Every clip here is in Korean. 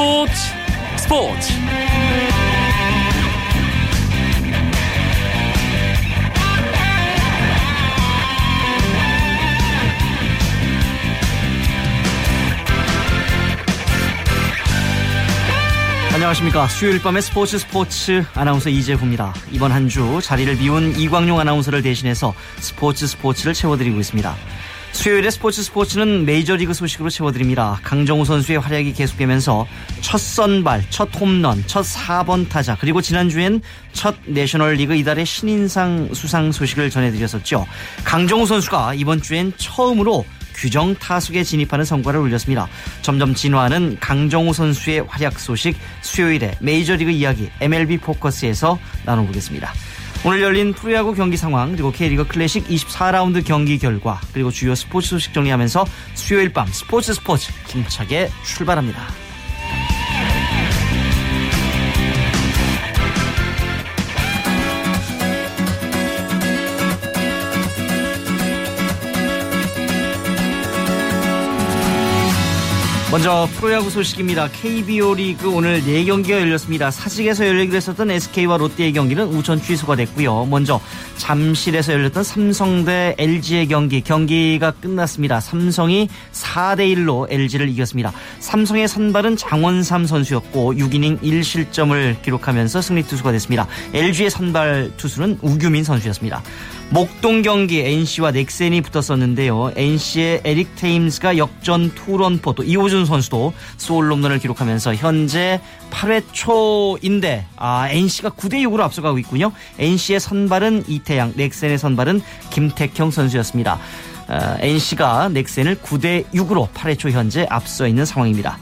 스포츠 스포츠 안녕하십니까. 수요일 밤의 스포츠 스포츠 아나운서 이재후입니다. 이번 한 주 자리를 비운 이광용 아나운서를 대신해서 스포츠 스포츠를 채워드리고 있습니다. 수요일에 스포츠 스포츠는 메이저리그 소식으로 채워드립니다. 강정호 선수의 활약이 계속되면서 첫 선발, 첫 홈런, 첫 4번 타자 그리고 지난주엔 첫 내셔널리그 이달의 신인상 수상 소식을 전해드렸었죠. 강정호 선수가 이번 주엔 처음으로 규정 타석에 진입하는 성과를 올렸습니다. 점점 진화하는 강정호 선수의 활약 소식 수요일에 메이저리그 이야기 MLB 포커스에서 나눠보겠습니다. 오늘 열린 프로야구 경기 상황 그리고 K리그 클래식 24라운드 경기 결과 그리고 주요 스포츠 소식 정리하면서 수요일 밤 스포츠 스포츠 힘차게 출발합니다. 먼저 프로야구 소식입니다. KBO 리그 오늘 4경기가 열렸습니다. 사직에서 열리기로 했었던 SK와 롯데의 경기는 우천 취소가 됐고요. 먼저 잠실에서 열렸던 삼성 대 LG의 경기 경기가 끝났습니다. 삼성이 4대 1로 LG를 이겼습니다. 삼성의 선발은 장원삼 선수였고 6이닝 1실점을 기록하면서 승리 투수가 됐습니다. LG의 선발 투수는 우규민 선수였습니다. 목동 경기 NC와 넥센이 붙었었는데요. NC의 에릭 테임스가 역전 투런포 또 이호준 선수도 소울 홈런을 기록하면서 현재 8회 초인데 아, NC가 9대 6으로 앞서가고 있군요. NC의 선발은 이태양, 넥센의 선발은 김택형 선수였습니다. 어, NC가 넥센을 9대 6으로 8회 초 현재 앞서 있는 상황입니다.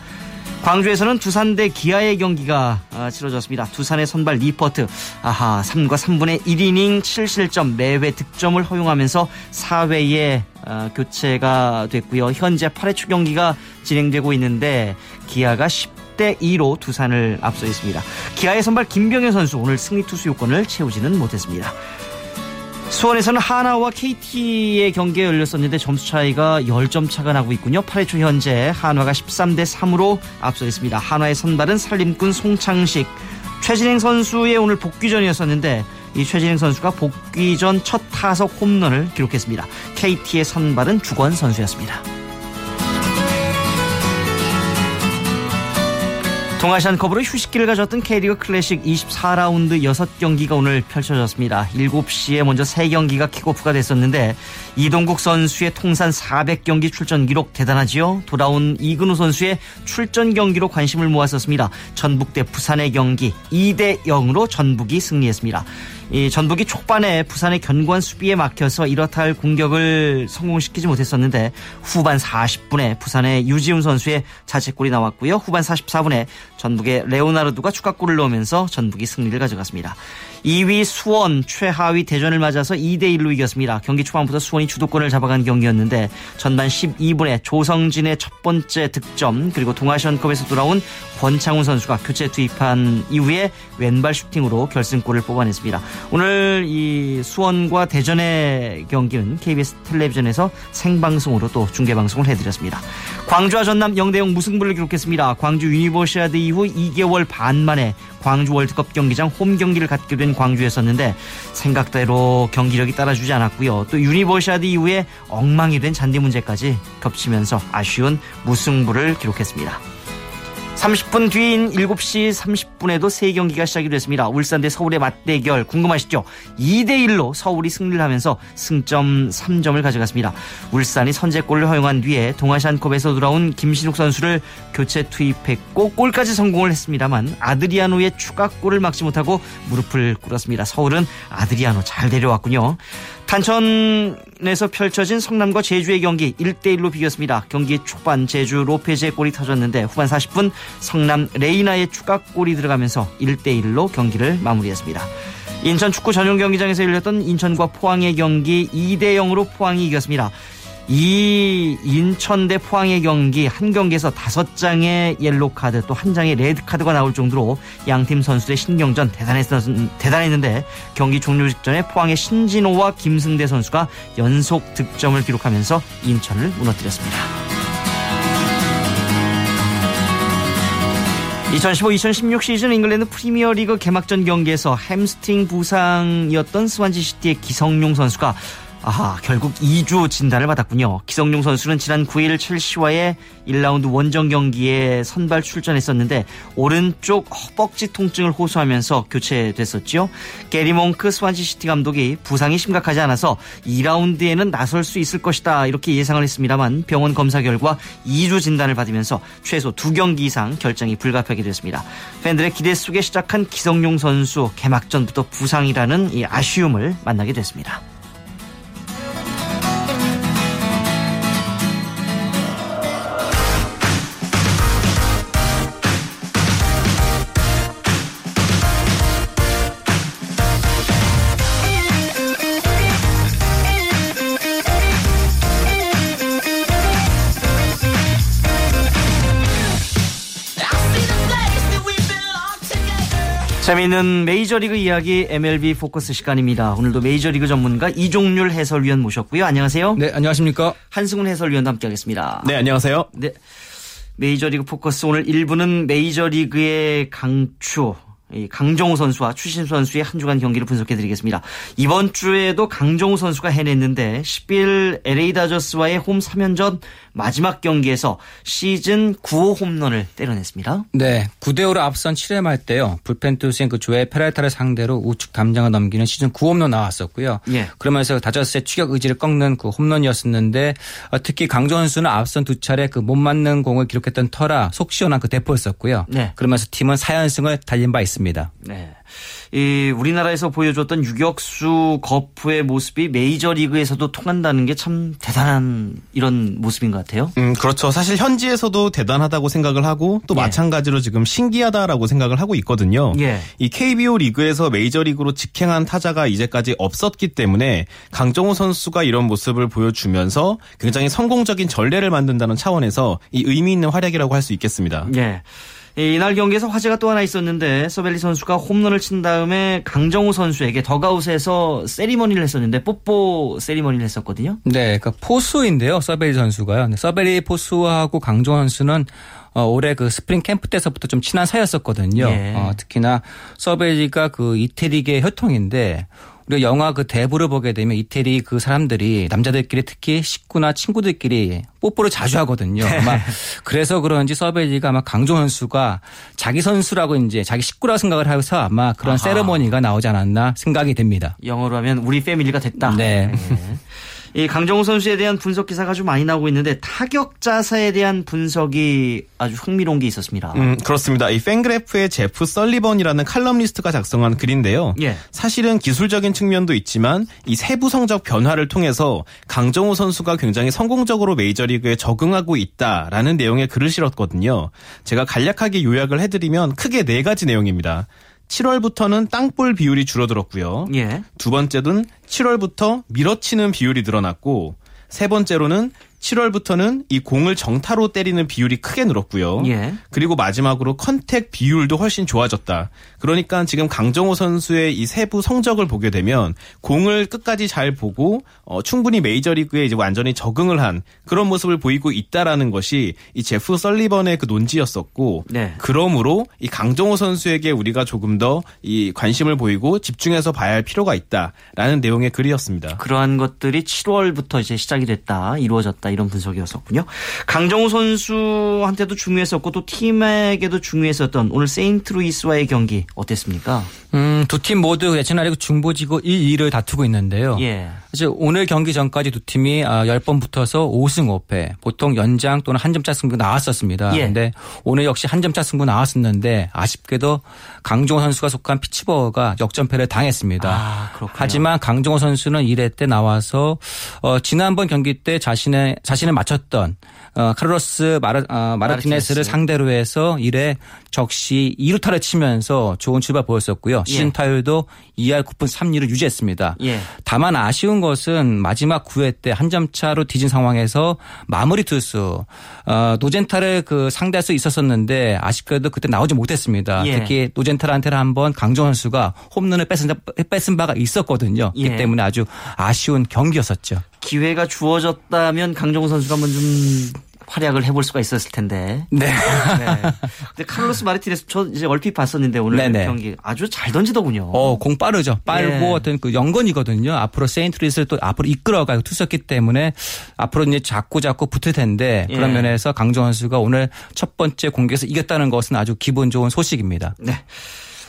광주에서는 두산 대 기아의 경기가 아, 치러졌습니다. 두산의 선발 니퍼트 아하 3과 3분의 1이닝 7실점 매회 득점을 허용하면서 4회에 아, 교체가 됐고요. 현재 8회 초 경기가 진행되고 있는데 기아가 10대 2로 두산을 앞서 있습니다. 기아의 선발 김병현 선수 오늘 승리 투수 요건을 채우지는 못했습니다. 수원에서는 하나와 KT의 경기가 열렸었는데 점수 차이가 10점 차가 나고 있군요. 8회 초 현재 한화가 13대 3으로 앞서 있습니다. 한화의 선발은 살림꾼 송창식. 최진행 선수의 오늘 복귀전이었었는데 이 최진행 선수가 복귀전 첫 타석 홈런을 기록했습니다. KT의 선발은 주권 선수였습니다. 동아시안 컵으로 휴식기를 가졌던 K리그 클래식 24라운드 6경기가 오늘 펼쳐졌습니다. 7시에 먼저 3경기가 킥오프가 됐었는데 이동국 선수의 통산 400경기 출전 기록 대단하지요. 돌아온 이근우 선수의 출전 경기로 관심을 모았었습니다. 전북 대 부산의 경기 2대 0으로 전북이 승리했습니다. 이 전북이 초반에 부산의 견고한 수비에 막혀서 이렇다 할 공격을 성공시키지 못했었는데 후반 40분에 부산의 유지훈 선수의 자책골이 나왔고요. 후반 44분에 전북의 레오나르도가 추가골을 넣으면서 전북이 승리를 가져갔습니다. 2위 수원, 최하위 대전을 맞아서 2대1로 이겼습니다. 경기 초반부터 수원이 주도권을 잡아간 경기였는데 전반 12분에 조성진의 첫 번째 득점 그리고 동아시안컵에서 돌아온 권창훈 선수가 교체 투입한 이후에 왼발 슈팅으로 결승골을 뽑아냈습니다. 오늘 이 수원과 대전의 경기는 KBS 텔레비전에서 생방송으로 또 중계방송을 해드렸습니다. 광주와 전남 0대0 무승부를 기록했습니다. 광주 유니버시아드 이후 2개월 반 만에 광주 월드컵 경기장 홈 경기를 갖게 된 광주였었는데 생각대로 경기력이 따라주지 않았고요. 또 유니버시아드 이후에 엉망이 된 잔디 문제까지 겹치면서 아쉬운 무승부를 기록했습니다. 30분 뒤인 7시 30분에도 3경기가 시작이 됐습니다. 울산 대 서울의 맞대결 궁금하시죠? 2대 1로 서울이 승리를 하면서 승점 3점을 가져갔습니다. 울산이 선제골을 허용한 뒤에 동아시안컵에서 돌아온 김신욱 선수를 교체 투입했고 골까지 성공을 했습니다만 아드리아노의 추가골을 막지 못하고 무릎을 꿇었습니다. 서울은 아드리아노 잘 데려왔군요. 탄천에서 펼쳐진 성남과 제주의 경기 1대1로 비겼습니다. 경기 초반 제주 로페즈의 골이 터졌는데 후반 40분 성남 레이나의 추가골이 들어가면서 1대1로 경기를 마무리했습니다. 인천 축구 전용 경기장에서 열렸던 인천과 포항의 경기 2대0으로 포항이 이겼습니다. 이 인천 대 포항의 경기 한 경기에서 다섯 장의 옐로 카드 또 한 장의 레드 카드가 나올 정도로 양팀 선수의 신경전 대단했, 대단했는데 경기 종료 직전에 포항의 신진호와 김승대 선수가 연속 득점을 기록하면서 인천을 무너뜨렸습니다. 2015-2016 시즌 잉글랜드 프리미어리그 개막전 경기에서 햄스트링 부상이었던 스완지 시티의 기성용 선수가 아하, 결국 2주 진단을 받았군요. 기성용 선수는 지난 9일 첼시와의 1라운드 원정 경기에 선발 출전했었는데 오른쪽 허벅지 통증을 호소하면서 교체됐었죠. 게리 몽크 스완지 시티 감독이 부상이 심각하지 않아서 2라운드에는 나설 수 있을 것이다 이렇게 예상을 했습니다만 병원 검사 결과 2주 진단을 받으면서 최소 2경기 이상 결장이 불가피하게 됐습니다. 팬들의 기대 속에 시작한 기성용 선수 개막전부터 부상이라는 이 아쉬움을 만나게 됐습니다. 재미있는 메이저리그 이야기 MLB 포커스 시간입니다. 오늘도 메이저리그 전문가 이종률 해설위원 모셨고요. 안녕하세요. 네, 안녕하십니까. 한승훈 해설위원도 함께하겠습니다. 네, 안녕하세요. 네. 메이저리그 포커스 오늘 1부는 메이저리그의 강추 강정호 선수와 추신 선수의 한 주간 경기를 분석해 드리겠습니다. 이번 주에도 강정호 선수가 해냈는데 10일 LA 다저스와의 홈 3연전 마지막 경기에서 시즌 9호 홈런을 때려냈습니다. 네, 9대5로 앞선 7회 말 때요. 불펜 투수인 그 조엘 페랄타를 상대로 우측 담장을 넘기는 시즌 9홈런 나왔었고요. 예. 그러면서 다저스의 추격 의지를 꺾는 그 홈런이었었는데 어, 특히 강정호 선수는 앞선 두 차례 그 몸 맞는 공을 기록했던 터라 속 시원한 그 대포였었고요. 네. 그러면서 팀은 4연승을 달린 바 있습니다. 있습니다. 네. 이 우리나라에서 보여줬던 유격수 거포의 모습이 메이저리그에서도 통한다는 게 참 대단한 이런 모습인 것 같아요. 음, 그렇죠. 사실 현지에서도 대단하다고 생각을 하고 또 예. 마찬가지로 지금 신기하다라고 생각을 하고 있거든요. 예. 이 KBO 리그에서 메이저리그로 직행한 타자가 이제까지 없었기 때문에 강정호 선수가 이런 모습을 보여주면서 굉장히 성공적인 전례를 만든다는 차원에서 이 의미 있는 활약이라고 할 수 있겠습니다. 예. 이날 경기에서 화제가 또 하나 있었는데 서벨리 선수가 홈런을 친 다음에 강정호 선수에게 더그아웃에서 세리머니를 했었는데 뽀뽀 세리머니를 했었거든요. 네, 그러니까 포수인데요. 서벨리 선수가요. 서벨리 포수하고 강정호 선수는 어, 올해 그 스프링 캠프 때서부터 좀 친한 사이였었거든요. 예. 어, 특히나 서벨리가 그 이태리계 혈통인데 우리가 영화 그 대부를 보게 되면 이태리 그 사람들이 남자들끼리 특히 식구나 친구들끼리 뽀뽀를 자주 하거든요. 네. 아마 그래서 그런지 서베지가 아마 강조 선수가 자기 선수라고 이제 자기 식구라고 생각을 해서 아마 그런 아하. 세레머니가 나오지 않았나 생각이 됩니다. 영어로 하면 우리 패밀리가 됐다. 네. 네. 이 강정호 선수에 대한 분석 기사가 좀 많이 나오고 있는데 타격 자세에 대한 분석이 아주 흥미로운 게 있었습니다. 음, 그렇습니다. 이 팬그래프의 제프 썰리번이라는 칼럼니스트가 작성한 글인데요. 예. 사실은 기술적인 측면도 있지만 이 세부 성적 변화를 통해서 강정호 선수가 굉장히 성공적으로 메이저리그에 적응하고 있다라는 내용의 글을 실었거든요. 제가 간략하게 요약을 해드리면 크게 네 가지 내용입니다. 7월부터는 땅볼 비율이 줄어들었고요. 예. 두 번째는 7월부터 밀어치는 비율이 늘어났고 세 번째로는 7월부터는 이 공을 정타로 때리는 비율이 크게 늘었고요. 예. 그리고 마지막으로 컨택 비율도 훨씬 좋아졌다. 그러니까 지금 강정호 선수의 이 세부 성적을 보게 되면 공을 끝까지 잘 보고 어, 충분히 메이저리그에 이제 완전히 적응을 한 그런 모습을 보이고 있다라는 것이 이 제프 설리번의 그 논지였었고 네. 그러므로 이 강정호 선수에게 우리가 조금 더 이 관심을 보이고 집중해서 봐야 할 필요가 있다라는 내용의 글이었습니다. 그러한 것들이 7월부터 이제 시작이 됐다, 이루어졌다. 있다 이런 분석이었었군요. 강정호 선수한테도 중요했었고 또 팀에게도 중요했었던 오늘 세인트루이스와의 경기 어땠습니까? 음, 두 팀 모두 예전 아리그 중보지구 1, 2를 다투고 있는데요. 예. 사실 오늘 경기 전까지 두 팀이 10번 아, 붙어서 5승 5패, 보통 연장 또는 한 점차 승부 나왔었습니다. 예. 근데 오늘 역시 한 점차 승부 나왔었는데 아쉽게도 강정호 선수가 속한 피치버가 역전패를 당했습니다. 아, 하지만 강정호 선수는 1회 때 나와서 어, 지난번 경기 때 자신의 자신을 맞췄던 어, 카를로스 마르, 어, 마르티네스를 상대로 해서 1회 적시 2루타를 치면서 좋은 출발 보였었고요. 예. 시즌 타율도 2할 9푼 3리를 유지했습니다. 예. 다만 아쉬운 것은 마지막 9회 때 한 점 차로 뒤진 상황에서 마무리 투수 어, 로젠탈을 그 상대할 수 있었었는데 아쉽게도 그때 나오지 못했습니다. 예. 특히 로젠탈한테는 한번 강정호 선수가 홈런을 뺏은, 뺏은 바가 있었거든요. 예. 그렇기 때문에 아주 아쉬운 경기였었죠. 기회가 주어졌다면 강정호 선수가 한번 좀 활약을 해볼 수가 있었을 텐데. 네. 네. 근데 카를로스 마르티네스 저 이제 얼핏 봤었는데 오늘 네네. 경기 아주 잘 던지더군요. 어, 공 빠르죠. 빨고 네. 어떤 그 연건이거든요. 앞으로 세인트리스를 또 앞으로 이끌어가고 투석기 때문에 앞으로 이제 자꾸 자꾸 붙을 텐데 그런 예. 면에서 강정 선수가 오늘 첫 번째 공격에서 이겼다는 것은 아주 기분 좋은 소식입니다. 네.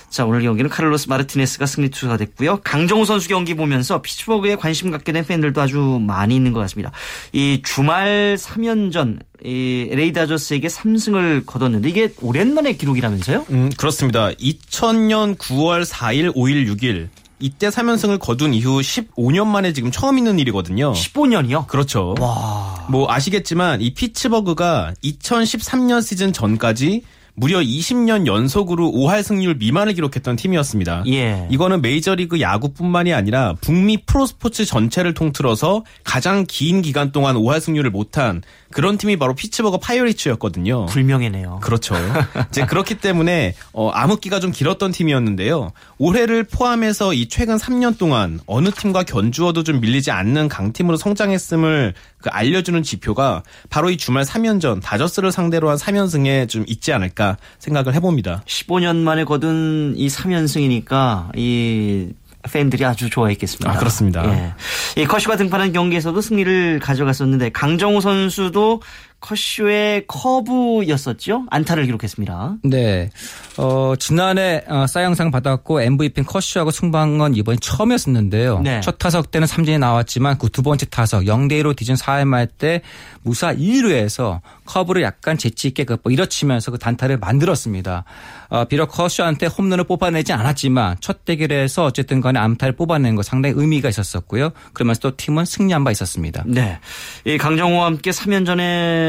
자, 오늘 경기는 카를로스 마르티네스가 승리 투수가 됐고요. 강정호 선수 경기 보면서 피츠버그에 관심 갖게 된 팬들도 아주 많이 있는 것 같습니다. 이 주말 3연전 LA 다저스에게 3승을 거뒀는데 이게 오랜만에 기록이라면서요? 음, 그렇습니다. 2000년 9월 4일, 5일, 6일 이때 3연승을 거둔 이후 15년 만에 지금 처음 있는 일이거든요. 15년이요? 그렇죠. 와. 뭐 아시겠지만 이 피츠버그가 2013년 시즌 전까지 무려 20년 연속으로 5할 승률 미만을 기록했던 팀이었습니다. 예. 이거는 메이저리그 야구뿐만이 아니라 북미 프로스포츠 전체를 통틀어서 가장 긴 기간 동안 5할 승률을 못한 그런 팀이 바로 피츠버그 파이어리츠였거든요. 불명예네요. 그렇죠. 이제 그렇기 때문에 어, 암흑기가 좀 길었던 팀이었는데요. 올해를 포함해서 이 최근 3년 동안 어느 팀과 견주어도 좀 밀리지 않는 강팀으로 성장했음을 그 알려주는 지표가 바로 이 주말 3연전 다저스를 상대로 한 3연승에 좀 있지 않을까 생각을 해봅니다. 15년 만에 거둔 이 3연승이니까 이 팬들이 아주 좋아했겠습니다. 아, 그렇습니다. 예. 이 커쇼가 등판한 경기에서도 승리를 가져갔었는데 강정호 선수도 커쇼의 커브였었죠. 안타를 기록했습니다. 네. 어, 지난해 어, 사이영상 받았고 MVP인 커쇼하고 승부한 건 이번이 처음이었었는데요. 네. 첫 타석 때는 삼진이 나왔지만 그 두 번째 타석 0대 1로 뒤진 4회 말 때 무사 2루에서 커브를 약간 재치 있게 그 밀어치면서 그 단타를 만들었습니다. 어, 비록 커쇼한테 홈런을 뽑아내지 않았지만 첫 대결에서 어쨌든 간에 안타를 뽑아낸 거 상당히 의미가 있었었고요. 그러면서 또 팀은 승리한 바 있었습니다. 네. 이 강정호와 함께 3년 전에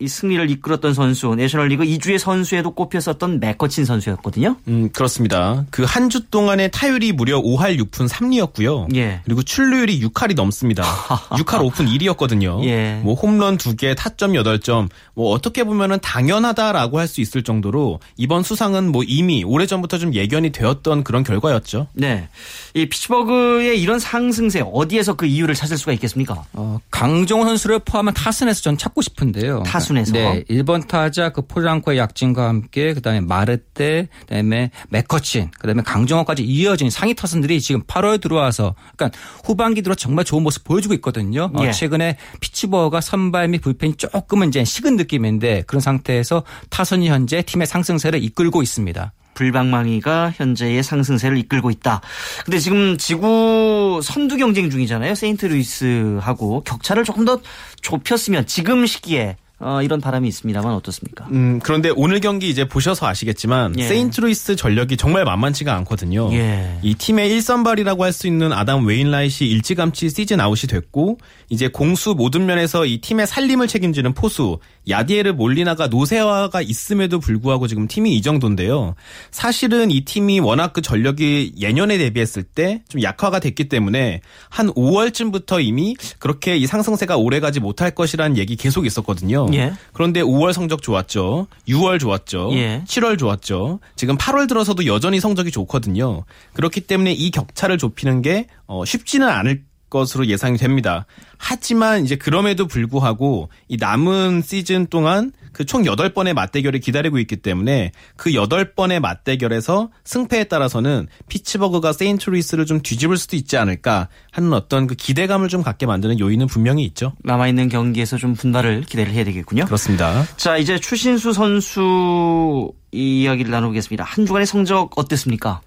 이 승리를 이끌었던 선수 내셔널리그 이주의 선수에도 꼽혔었던 맥커친 선수였거든요. 음 그렇습니다. 그 한 주 동안의 타율이 무려 5할 6푼 3리였고요. 예. 그리고 출루율이 6할이 넘습니다. 6할 5푼 1이었거든요. 예. 뭐 홈런 2개, 타점 8점. 뭐 어떻게 보면은 당연하다라고 할 수 있을 정도로 이번 수상은 뭐 이미 오래전부터 좀 예견이 되었던 그런 결과였죠. 네. 이 피츠버그의 이런 상승세 어디에서 그 이유를 찾을 수가 있겠습니까? 어, 강정호 선수를 포함한 타선에서 전 찾고 싶은데요. 타순 타순에서. 네. 1번 타자 그 포랑코의 약진과 함께 그다음에 마르테, 그다음에 맥커친, 그다음에 강정호까지 이어진 상위 타선들이 지금 8월 들어와서 그러니까 후반기 들어 정말 좋은 모습 보여주고 있거든요. 어, 예. 어, 최근에 피치버가 선발 및 불펜이 조금은 이제 식은 느낌인데 그런 상태에서 타선이 현재 팀의 상승세를 이끌고 있습니다. 불방망이가 현재의 상승세를 이끌고 있다. 근데 지금 지구 선두 경쟁 중이잖아요. 세인트루이스하고 격차를 조금 더 좁혔으면 지금 시기에 어, 이런 바람이 있습니다만 어떻습니까? 음, 그런데 오늘 경기 이제 보셔서 아시겠지만 예. 세인트루이스 전력이 정말 만만치가 않거든요. 예. 이 팀의 1선발이라고 할 수 있는 아담 웨인라이트 일찌감치 시즌 아웃이 됐고 이제 공수 모든 면에서 이 팀의 살림을 책임지는 포수 야디에르 몰리나가 노세화가 있음에도 불구하고 지금 팀이 이 정도인데요. 사실은 이 팀이 워낙 그 전력이 예년에 대비했을 때 좀 약화가 됐기 때문에 한 5월쯤부터 이미 그렇게 이 상승세가 오래가지 못할 것이라는 얘기 계속 있었거든요. 예. 그런데 5월 성적 좋았죠. 6월 좋았죠. 예. 7월 좋았죠. 지금 8월 들어서도 여전히 성적이 좋거든요. 그렇기 때문에 이 격차를 좁히는 게 어, 쉽지는 않을 것으로 예상이 됩니다. 하지만 이제 그럼에도 불구하고 이 남은 시즌 동안 그 총 8번의 맞대결이 기다리고 있기 때문에 그 8번의 맞대결에서 승패에 따라서는 피츠버그가 세인트루이스를 좀 뒤집을 수도 있지 않을까 하는 어떤 그 기대감을 좀 갖게 만드는 요인은 분명히 있죠. 남아있는 경기에서 좀 분발을 기대를 해야 되겠군요. 그렇습니다. 자, 이제 추신수 선수 이야기를 나누겠습니다. 한 주간의 성적 어땠습니까?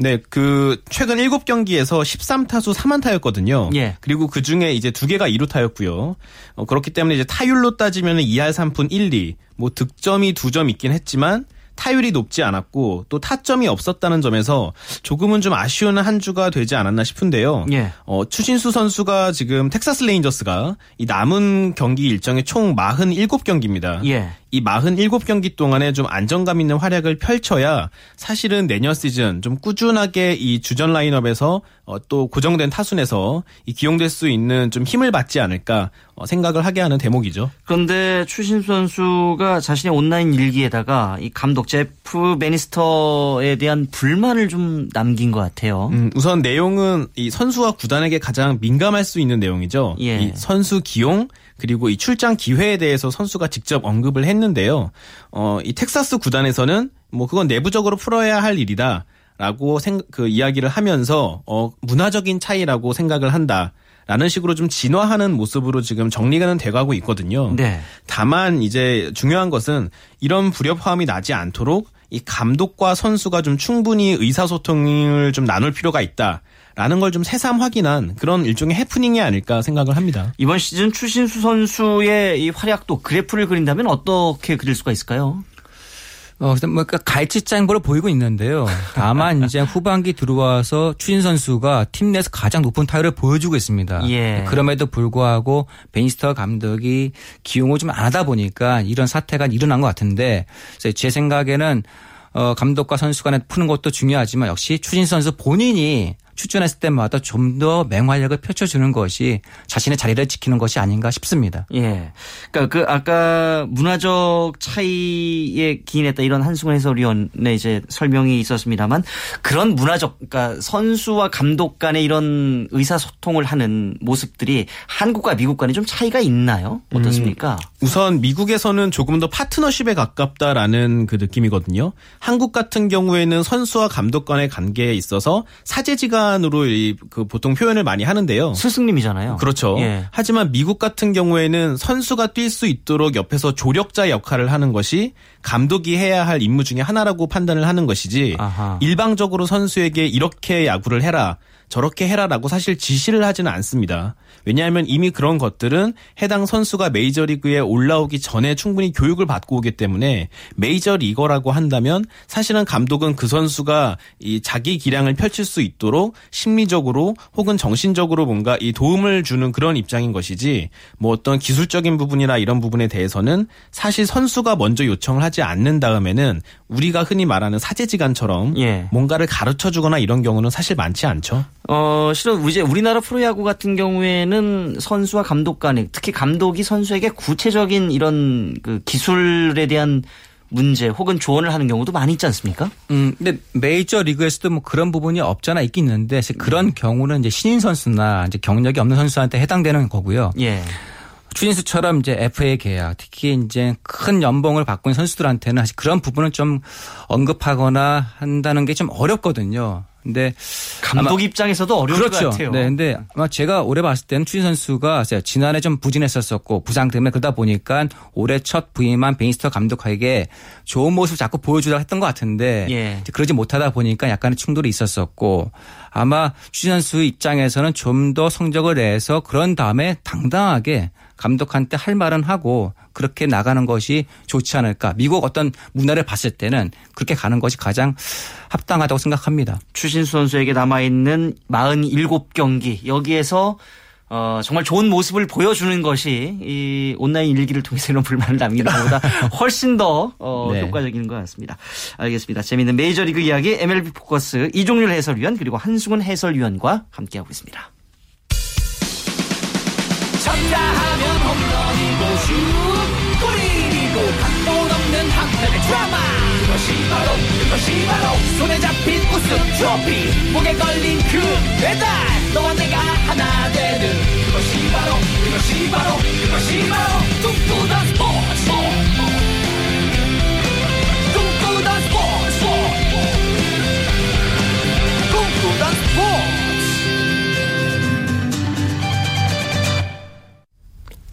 네, 그 최근 7경기에서 13타수 3안타였거든요. 예. 그리고 그 중에 이제 두 개가 2루타였고요. 어, 그렇기 때문에 이제 타율로 따지면 2할 3푼 1, 2. 뭐 득점이 두점 있긴 했지만 타율이 높지 않았고 또 타점이 없었다는 점에서 조금은 좀 아쉬운 한 주가 되지 않았나 싶은데요. 예. 어, 추신수 선수가 지금 텍사스 레인저스가 이 남은 경기 일정이 총 47경기입니다. 예. 이 47경기 동안에 좀 안정감 있는 활약을 펼쳐야 사실은 내년 시즌 좀 꾸준하게 이 주전 라인업에서 어, 또 고정된 타순에서 이 기용될 수 있는 좀 힘을 받지 않을까 어, 생각을 하게 하는 대목이죠. 그런데 추신 선수가 자신의 온라인 일기에다가 이 감독 제프 베니스터에 대한 불만을 좀 남긴 것 같아요. 음, 우선 내용은 이 선수와 구단에게 가장 민감할 수 있는 내용이죠. 예. 이 선수 기용 그리고 이 출장 기회에 대해서 선수가 직접 언급을 했는데요. 어, 이 텍사스 구단에서는 뭐 그건 내부적으로 풀어야 할 일이다. 라고 생, 그 이야기를 하면서 어 문화적인 차이라고 생각을 한다. 라는 식으로 좀 진화하는 모습으로 지금 정리가 돼가고 있거든요. 네. 다만 이제 중요한 것은 이런 불협화음이 나지 않도록 이 감독과 선수가 좀 충분히 의사소통을 좀 나눌 필요가 있다. 라는 걸 좀 새삼 확인한 그런 일종의 해프닝이 아닐까 생각을 합니다. 이번 시즌 추신수 선수의 이 활약도 그래프를 그린다면 어떻게 그릴 수가 있을까요? 어, 뭐, 그러니까 갈치장보로 보이고 있는데요. 다만 이제 후반기 들어와서 추진 선수가 팀 내에서 가장 높은 타율을 보여주고 있습니다. 예. 그럼에도 불구하고 베니스터 감독이 기용을 좀 안 하다 보니까 이런 사태가 일어난 것 같은데 제 생각에는 어, 감독과 선수 간에 푸는 것도 중요하지만 역시 추진 선수 본인이 출전했을 때마다 좀 더 맹활약을 펼쳐주는 것이 자신의 자리를 지키는 것이 아닌가 싶습니다. 예. 그러니까 그 아까 문화적 차이에 기인했다 이런 한승원 해설위원의 이제 설명이 있었습니다만 그런 문화적 그러니까 선수와 감독 간의 이런 의사소통을 하는 모습들이 한국과 미국 간에 좀 차이가 있나요? 어떻습니까? 음, 우선 미국에서는 조금 더 파트너십에 가깝다라는 그 느낌이거든요. 한국 같은 경우에는 선수와 감독 간의 관계에 있어서 사제지가 시간으로 그 보통 표현을 많이 하는데요. 스승님이잖아요. 그렇죠. 예. 하지만 미국 같은 경우에는 선수가 뛸 수 있도록 옆에서 조력자 역할을 하는 것이 감독이 해야 할 임무 중에 하나라고 판단을 하는 것이지 아하. 일방적으로 선수에게 이렇게 야구를 해라 저렇게 해라라고 사실 지시를 하지는 않습니다. 왜냐하면 이미 그런 것들은 해당 선수가 메이저리그에 올라오기 전에 충분히 교육을 받고 오기 때문에 메이저리거라고 한다면 사실은 감독은 그 선수가 이 자기 기량을 펼칠 수 있도록 심리적으로 혹은 정신적으로 뭔가 이 도움을 주는 그런 입장인 것이지 뭐 어떤 기술적인 부분이나 이런 부분에 대해서는 사실 선수가 먼저 요청을 하지 않는 다음에는 우리가 흔히 말하는 사제지간처럼 예. 뭔가를 가르쳐 주거나 이런 경우는 사실 많지 않죠. 어, 실은 이제 우리나라 프로야구 같은 경우에는 선수와 감독 간에 특히 감독이 선수에게 구체적인 이런 그 기술에 대한 문제 혹은 조언을 하는 경우도 많이 있지 않습니까? 음, 근데 메이저 리그에서도 뭐 그런 부분이 없잖아 있긴 있는데 그런 음. 경우는 이제 신인 선수나 이제 경력이 없는 선수한테 해당되는 거고요. 예. 추진수처럼 이제 FA 계약, 특히 이제 큰 연봉을 받고 있는 선수들한테는 사실 그런 부분은 좀 언급하거나 한다는 게 좀 어렵거든요. 근데 감독 입장에서도 어려울 그렇죠. 것 같아요. 네, 근데 아마 제가 올해 봤을 때는 추진 선수가 지난해 좀 부진했었었고 부상 때문에 그러다 보니까 올해 첫 부임한 베인스터 감독에게 좋은 모습 을 자꾸 보여주려 했던 것 같은데 예. 그러지 못하다 보니까 약간의 충돌이 있었었고 아마 추진 선수 입장에서는 좀 더 성적을 내서 그런 다음에 당당하게 감독한테 할 말은 하고 그렇게 나가는 것이 좋지 않을까. 미국 어떤 문화를 봤을 때는 그렇게 가는 것이 가장 합당하다고 생각합니다. 추신수 선수에게 남아있는 47경기 여기에서 어, 정말 좋은 모습을 보여주는 것이 이 온라인 일기를 통해서 이런 불만을 남기는 것보다 훨씬 더 어, 네. 효과적인 것 같습니다. 알겠습니다. 재미있는 메이저리그 이야기 MLB 포커스 이종률 해설위원 그리고 한승훈 해설위원과 함께하고 있습니다. 한편의 드라마 그것이 바로 그것이 바로 손에 잡힌 우승 트로피 목에 걸린 그 배달 너와 내가 하나 되는 그것이 바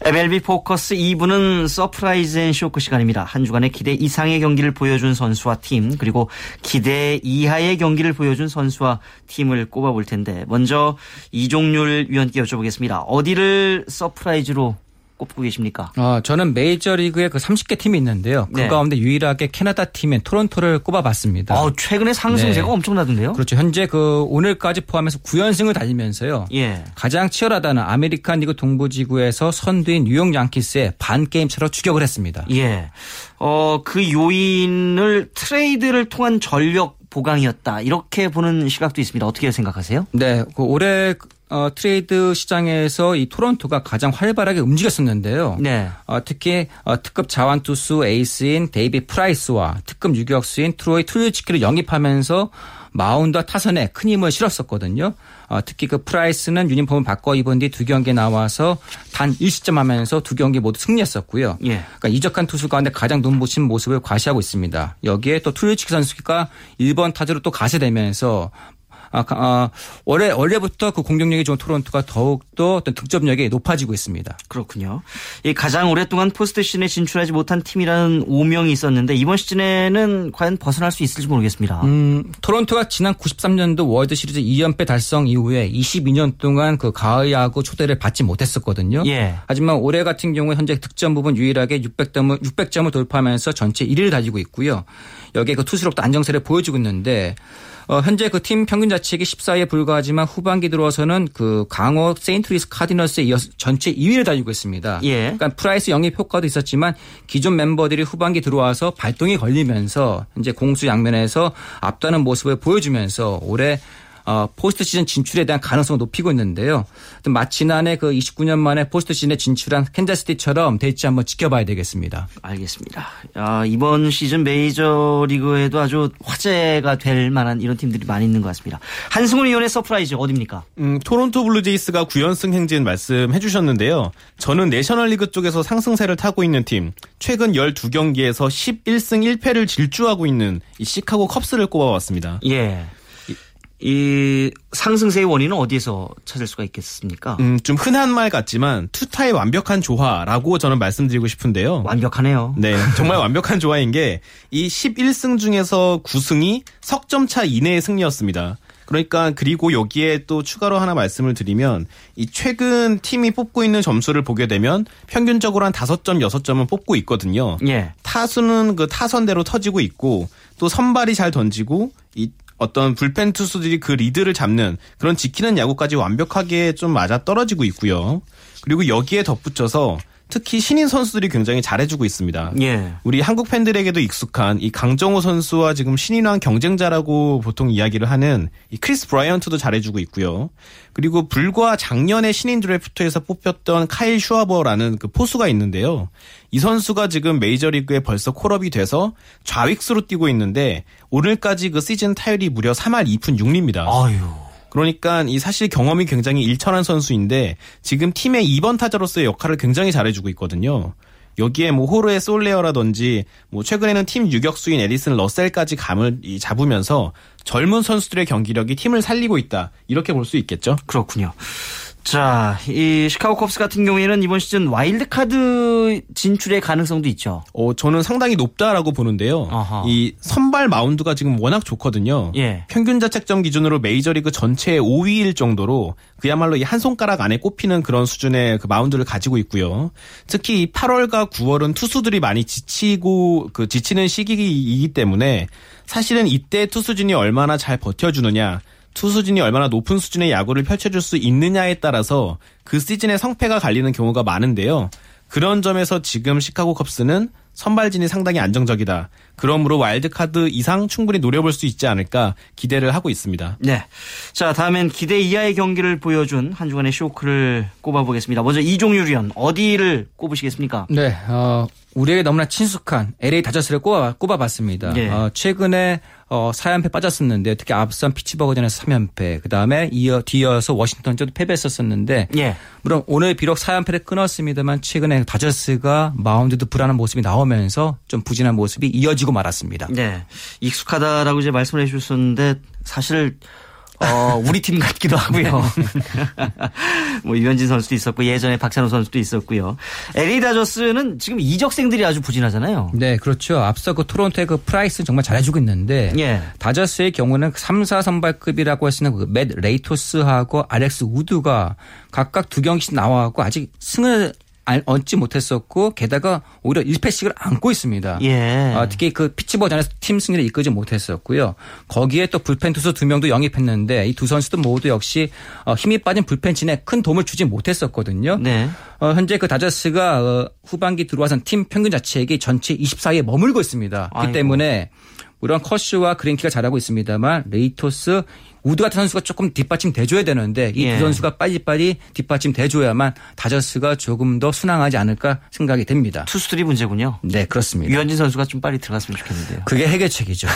MLB 포커스 2부는 surprise and shock 시간입니다. 한 주간의 기대 이상의 경기를 보여준 선수와 팀 그리고 기대 이하의 경기를 보여준 선수와 팀을 꼽아볼 텐데 먼저 이종률 위원께 여쭤보겠습니다. 어디를 surprise로 꼽고 계십니까? 어, 저는 메이저리그에 그 30개 팀이 있는데요. 그 네. 가운데 유일하게 캐나다 팀인 토론토를 꼽아봤습니다. 어, 최근에 상승세가 네. 엄청나던데요? 그렇죠. 현재 그 오늘까지 포함해서 9연승을 달리면서요. 예. 가장 치열하다는 아메리칸 리그 동부지구에서 선두인 뉴욕 양키스의 반 게임 차로 추격을 했습니다. 예. 어, 그 요인을 트레이드를 통한 전력 보강이었다. 이렇게 보는 시각도 있습니다. 어떻게 생각하세요? 네. 그 올해 어, 트레이드 시장에서 이 토론토가 가장 활발하게 움직였었는데요. 네. 어, 특히 어, 특급 좌완 투수 에이스인 데이비드 프라이스와 특급 유격수인 트로이 툴로위츠키를 영입하면서 마운드와 타선에 큰 힘을 실었었거든요. 어, 특히 그 프라이스는 유니폼을 바꿔 입은 뒤 두 경기 나와서 단 1실점 하면서 두 경기 모두 승리했었고요. 예. 그러니까 이적한 투수 가운데 가장 눈부신 모습을 과시하고 있습니다. 여기에 또 툴로위츠키 선수가 1번 타자로 또 가세되면서 아, 아, 원래 원래부터 그 공격력이 좋은 토론토가 더욱더 어떤 득점력이 높아지고 있습니다. 그렇군요. 이 가장 오랫동안 포스트 시즌에 진출하지 못한 팀이라는 오명이 있었는데 이번 시즌에는 과연 벗어날 수 있을지 모르겠습니다. 음, 토론토가 지난 93년도 월드 시리즈 2연패 달성 이후에 22년 동안 그 가을 야구 초대를 받지 못했었거든요. 예. 하지만 올해 같은 경우에 현재 득점 부분 유일하게 600점을 600점을 돌파하면서 전체 1위를 가지고 있고요. 여기에 그 투수력도 안정세를 보여주고 있는데 어, 현재 그 팀 평균 자책이 14위에 불과하지만 후반기 들어와서는 그 강호 세인트루이스 카디널스에 이어서 전체 2위를 달리고 있습니다. 예. 그러니까 프라이스 영입 효과도 있었지만 기존 멤버들이 후반기 들어와서 발동이 걸리면서 이제 공수 양면에서 앞서는 모습을 보여주면서 올해 어, 포스트 시즌 진출에 대한 가능성을 높이고 있는데요. 마치 지난해 그 29년 만에 포스트 시즌에 진출한 캔자스시티처럼 될지 한번 지켜봐야 되겠습니다. 알겠습니다. 아, 이번 시즌 메이저 리그에도 아주 화제가 될 만한 이런 팀들이 많이 있는 것 같습니다. 한승훈 위원의 surprise 어디입니까? 음, 토론토 블루제이스가 9연승 행진 말씀해 주셨는데요. 저는 내셔널리그 쪽에서 상승세를 타고 있는 팀, 최근 12경기에서 11승 1패를 질주하고 있는 이 시카고 컵스를 꼽아봤습니다. 예. 이 상승세의 원인은 어디에서 찾을 수가 있겠습니까? 음, 좀 흔한 말 같지만 투타의 완벽한 조화라고 저는 말씀드리고 싶은데요. 완벽하네요. 네, 정말 완벽한 조화인 게 이 11승 중에서 9승이 석점 차 이내의 승리였습니다. 그러니까 그리고 여기에 또 추가로 하나 말씀을 드리면 이 최근 팀이 뽑고 있는 점수를 보게 되면 평균적으로 한 5점, 6점은 뽑고 있거든요. 예. 타수는 그 타선대로 터지고 있고 또 선발이 잘 던지고 이 어떤 불펜 투수들이 그 리드를 잡는 그런 지키는 야구까지 완벽하게 좀 맞아 떨어지고 있고요. 그리고 여기에 덧붙여서 특히 신인 선수들이 굉장히 잘해주고 있습니다. 예. 우리 한국 팬들에게도 익숙한 이 강정호 선수와 지금 신인왕 경쟁자라고 보통 이야기를 하는 이 크리스 브라이언트도 잘해주고 있고요. 그리고 불과 작년에 신인 드래프트에서 뽑혔던 카일 슈아버라는 그 포수가 있는데요. 이 선수가 지금 메이저리그에 벌써 call-up이 돼서 좌익수로 뛰고 있는데 오늘까지 그 시즌 타율이 무려 3할 2푼 6리입니다. 아유. 그러니까 이 사실 경험이 굉장히 일천한 선수인데 지금 팀의 2번 타자로서의 역할을 굉장히 잘해주고 있거든요. 여기에 뭐 호르헤 솔레어라든지 뭐 최근에는 팀 유격수인 애디슨 러셀까지 감을 잡으면서 젊은 선수들의 경기력이 팀을 살리고 있다 이렇게 볼 수 있겠죠. 그렇군요. 자, 이 시카고 컵스 같은 경우에는 이번 시즌 와일드카드 진출의 가능성도 있죠. 어, 저는 상당히 높다라고 보는데요. 아하. 이 선발 마운드가 지금 워낙 좋거든요. 예. 평균 자책점 기준으로 메이저리그 전체 5위일 정도로 그야말로 이 한 손가락 안에 꼽히는 그런 수준의 그 마운드를 가지고 있고요. 특히 8월과 9월은 투수들이 많이 지치고 그 지치는 시기이기 때문에 사실은 이때 투수진이 얼마나 잘 버텨주느냐 투수진이 얼마나 높은 수준의 야구를 펼쳐줄 수 있느냐에 따라서 그 시즌의 성패가 갈리는 경우가 많은데요. 그런 점에서 지금 시카고 컵스는 선발진이 상당히 안정적이다. 그러므로 와일드카드 이상 충분히 노려볼 수 있지 않을까 기대를 하고 있습니다. 네. 자, 다음엔 기대 이하의 경기를 보여준 한 주간의 쇼크를 꼽아보겠습니다. 먼저 이종유 위원, 어디를 꼽으시겠습니까? 네. 어, 우리에게 너무나 친숙한 LA 다저스를 꼽아, 꼽아봤습니다. 네. 어, 최근에 어, 4연패 빠졌었는데 특히 앞선 피치버거전에서 3연패 그다음에 이어 뒤어서 워싱턴전도 패배했었었는데 예. 물론 오늘 비록 4연패를 끊었습니다만 최근에 다저스가 마운드도 불안한 모습이 나오면서 좀 부진한 모습이 이어지고 말았습니다. 네. 익숙하다라고 이제 말씀을 해 주셨는데 사실 어, 우리 팀 같기도 하고요. 뭐 류현진 선수도 있었고 예전에 박찬호 선수도 있었고요. LA 다저스는 지금 이적생들이 아주 부진하잖아요. 네, 그렇죠. 앞서 그 토론토의 그 프라이스는 정말 잘해주고 있는데 예. 다저스의 경우는 3, 4 선발급이라고 하시는 그 맷 레이토스하고 알렉스 우드가 각각 두 경기씩 나와갖고 아직 승을 얻지 못했었고 게다가 오히려 1패씩을 안고 있습니다. 예. 어, 특히 그 피츠버그전에서 팀 승리를 이끌지 못했었고요. 거기에 또 불펜 투수 두 명도 영입했는데 이 두 선수도 모두 역시 어, 힘이 빠진 불펜진에 큰 도움을 주지 못했었거든요. 네. 어, 현재 그 다저스가 어, 후반기 들어와선 팀 평균 자책이 전체 24위에 머물고 있습니다. 그렇기 때문에 물론 커쇼와 그린키가 잘하고 있습니다만 레이토스 우드 같은 선수가 조금 뒷받침 돼줘야 되는데 이두 예. 선수가 빨리빨리 뒷받침 돼줘야만 다저스가 조금 더 순항하지 않을까 생각이 됩니다. 투수들이 문제군요. 네 그렇습니다. 류현진 선수가 좀 빨리 들어갔으면 좋겠는데요. 그게 해결책이죠.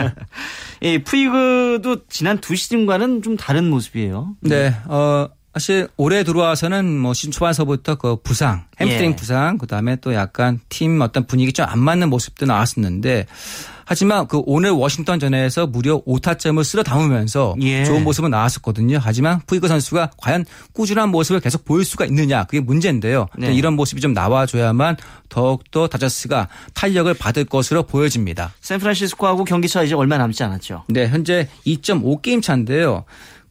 이 푸이그도 지난 두 시즌과는 좀 다른 모습이에요. 네. 어, 사실 올해 들어와서는 뭐 시즌 초반서부터 그 부상, 햄스트링 예. 부상, 그 다음에 또 약간 팀 어떤 분위기 좀 안 맞는 모습도 나왔었는데 하지만 그 오늘 워싱턴 전에서 무려 5타점을 쓸어 담으면서 예. 좋은 모습은 나왔었거든요. 하지만 푸이그 선수가 과연 꾸준한 모습을 계속 보일 수가 있느냐 그게 문제인데요. 네. 이런 모습이 좀 나와줘야만 더욱더 다저스가 탄력을 받을 것으로 보여집니다. 샌프란시스코하고 경기 차 이제 얼마 남지 않았죠. 네, 현재 2.5 게임 차인데요.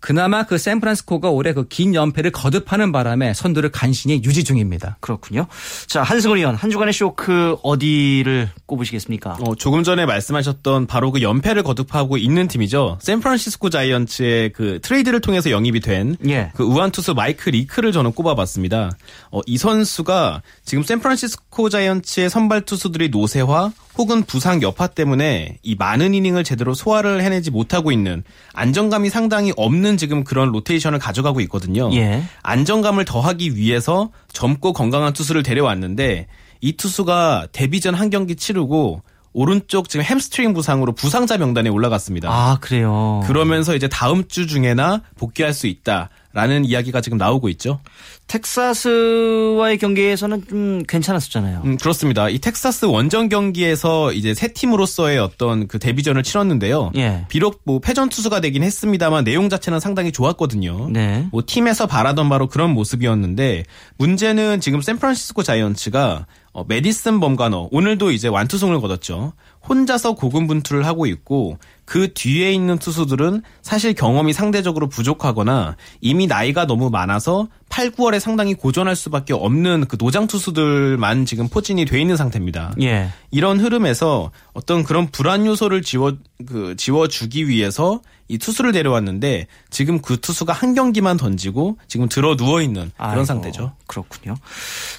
그나마 그 샌프란시스코가 올해 그 긴 연패를 거듭하는 바람에 선두를 간신히 유지 중입니다. 그렇군요. 자, 한승훈 위원, 한 주간의 쇼크 어디를 꼽으시겠습니까? 어, 조금 전에 말씀하셨던 바로 그 연패를 거듭하고 있는 팀이죠. 샌프란시스코 자이언츠의 그 트레이드를 통해서 영입이 된 그 예. 그 우완 투수 마이크 리크를 저는 꼽아봤습니다. 어, 이 선수가 지금 샌프란시스코 자이언츠의 선발 투수들이 노쇠화 혹은 부상 여파 때문에 이 많은 이닝을 제대로 소화를 해내지 못하고 있는 안정감이 상당히 없는 지금 그런 로테이션을 가져가고 있거든요. 예. 안정감을 더하기 위해서 젊고 건강한 투수를 데려왔는데 이 투수가 데뷔전 한 경기 치르고 오른쪽 지금 햄스트링 부상으로 부상자 명단에 올라갔습니다. 아, 그래요. 그러면서 이제 다음 주 중에나 복귀할 수 있다. 라는 이야기가 지금 나오고 있죠. 텍사스와의 경기에서는 좀 괜찮았었잖아요. 음, 그렇습니다. 이 텍사스 원정 경기에서 이제 새 팀으로서의 어떤 그 데뷔전을 치렀는데요. 예. 비록 뭐 패전 투수가 되긴 했습니다만 내용 자체는 상당히 좋았거든요. 네. 뭐 팀에서 바라던 바로 그런 모습이었는데 문제는 지금 샌프란시스코 자이언츠가 어, 메디슨 범가너 오늘도 이제 완투승을 거뒀죠. 혼자서 고군분투를 하고 있고 그 뒤에 있는 투수들은 사실 경험이 상대적으로 부족하거나 이미 나이가 너무 많아서 8, 9월에 상당히 고전할 수밖에 없는 그 노장 투수들만 지금 포진이 돼 있는 상태입니다. 예. 이런 흐름에서 어떤 그런 불안 요소를 지워 그 지워 주기 위해서 이 투수를 데려왔는데 지금 그 투수가 한 경기만 던지고 지금 들어 누워 있는 그런 아이고, 상태죠. 그렇군요.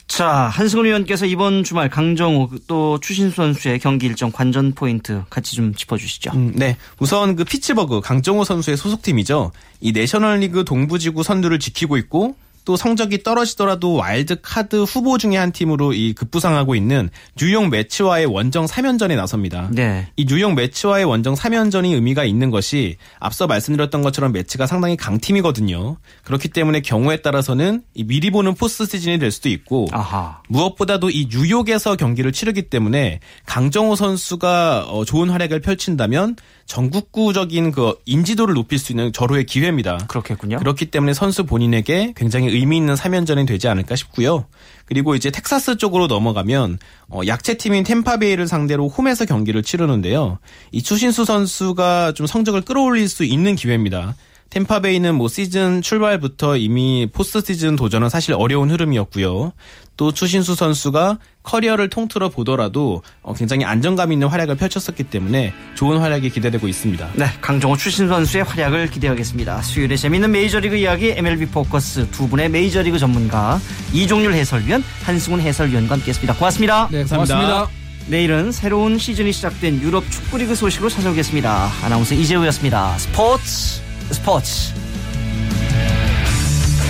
자 한승훈 위원께서 이번 주말 강정호 또 추신수 선수의 경기 일정 관전 포인트 같이 좀 짚어주시죠. 음, 네, 우선 그 피츠버그 강정호 선수의 소속팀이죠. 이 내셔널리그 동부지구 선두를 지키고 있고 또 성적이 떨어지더라도 와일드 카드 후보 중에 한 팀으로 이 급부상하고 있는 뉴욕 매치와의 원정 3연전에 나섭니다. 네. 이 뉴욕 매치와의 원정 3연전이 의미가 있는 것이 앞서 말씀드렸던 것처럼 매치가 상당히 강팀이거든요. 그렇기 때문에 경우에 따라서는 미리 보는 포스트 시즌이 될 수도 있고 아하. 무엇보다도 이 뉴욕에서 경기를 치르기 때문에 강정호 선수가 어, 좋은 활약을 펼친다면 전국구적인 그 인지도를 높일 수 있는 절호의 기회입니다. 그렇겠군요. 그렇기 때문에 선수 본인에게 굉장히 의미 있는 3연전이 되지 않을까 싶고요. 그리고 이제 텍사스 쪽으로 넘어가면 어, 약체 팀인 템파베이를 상대로 홈에서 경기를 치르는데요. 이 추신수 선수가 좀 성적을 끌어올릴 수 있는 기회입니다. 템파베이는 뭐 시즌 출발부터 이미 포스트 시즌 도전은 사실 어려운 흐름이었고요. 또 추신수 선수가 커리어를 통틀어 보더라도 어, 굉장히 안정감 있는 활약을 펼쳤었기 때문에 좋은 활약이 기대되고 있습니다. 네, 강정호 추신수 선수의 활약을 기대하겠습니다. 수요일에 재미있는 메이저리그 이야기 MLB 포커스 두 분의 메이저리그 전문가 이종률 해설위원 한승훈 해설위원과 함께했습니다. 고맙습니다. 네, 고맙습니다. 내일은 새로운 시즌이 시작된 유럽 축구리그 소식으로 찾아오겠습니다. 아나운서 이재우였습니다. 스포츠 스포츠.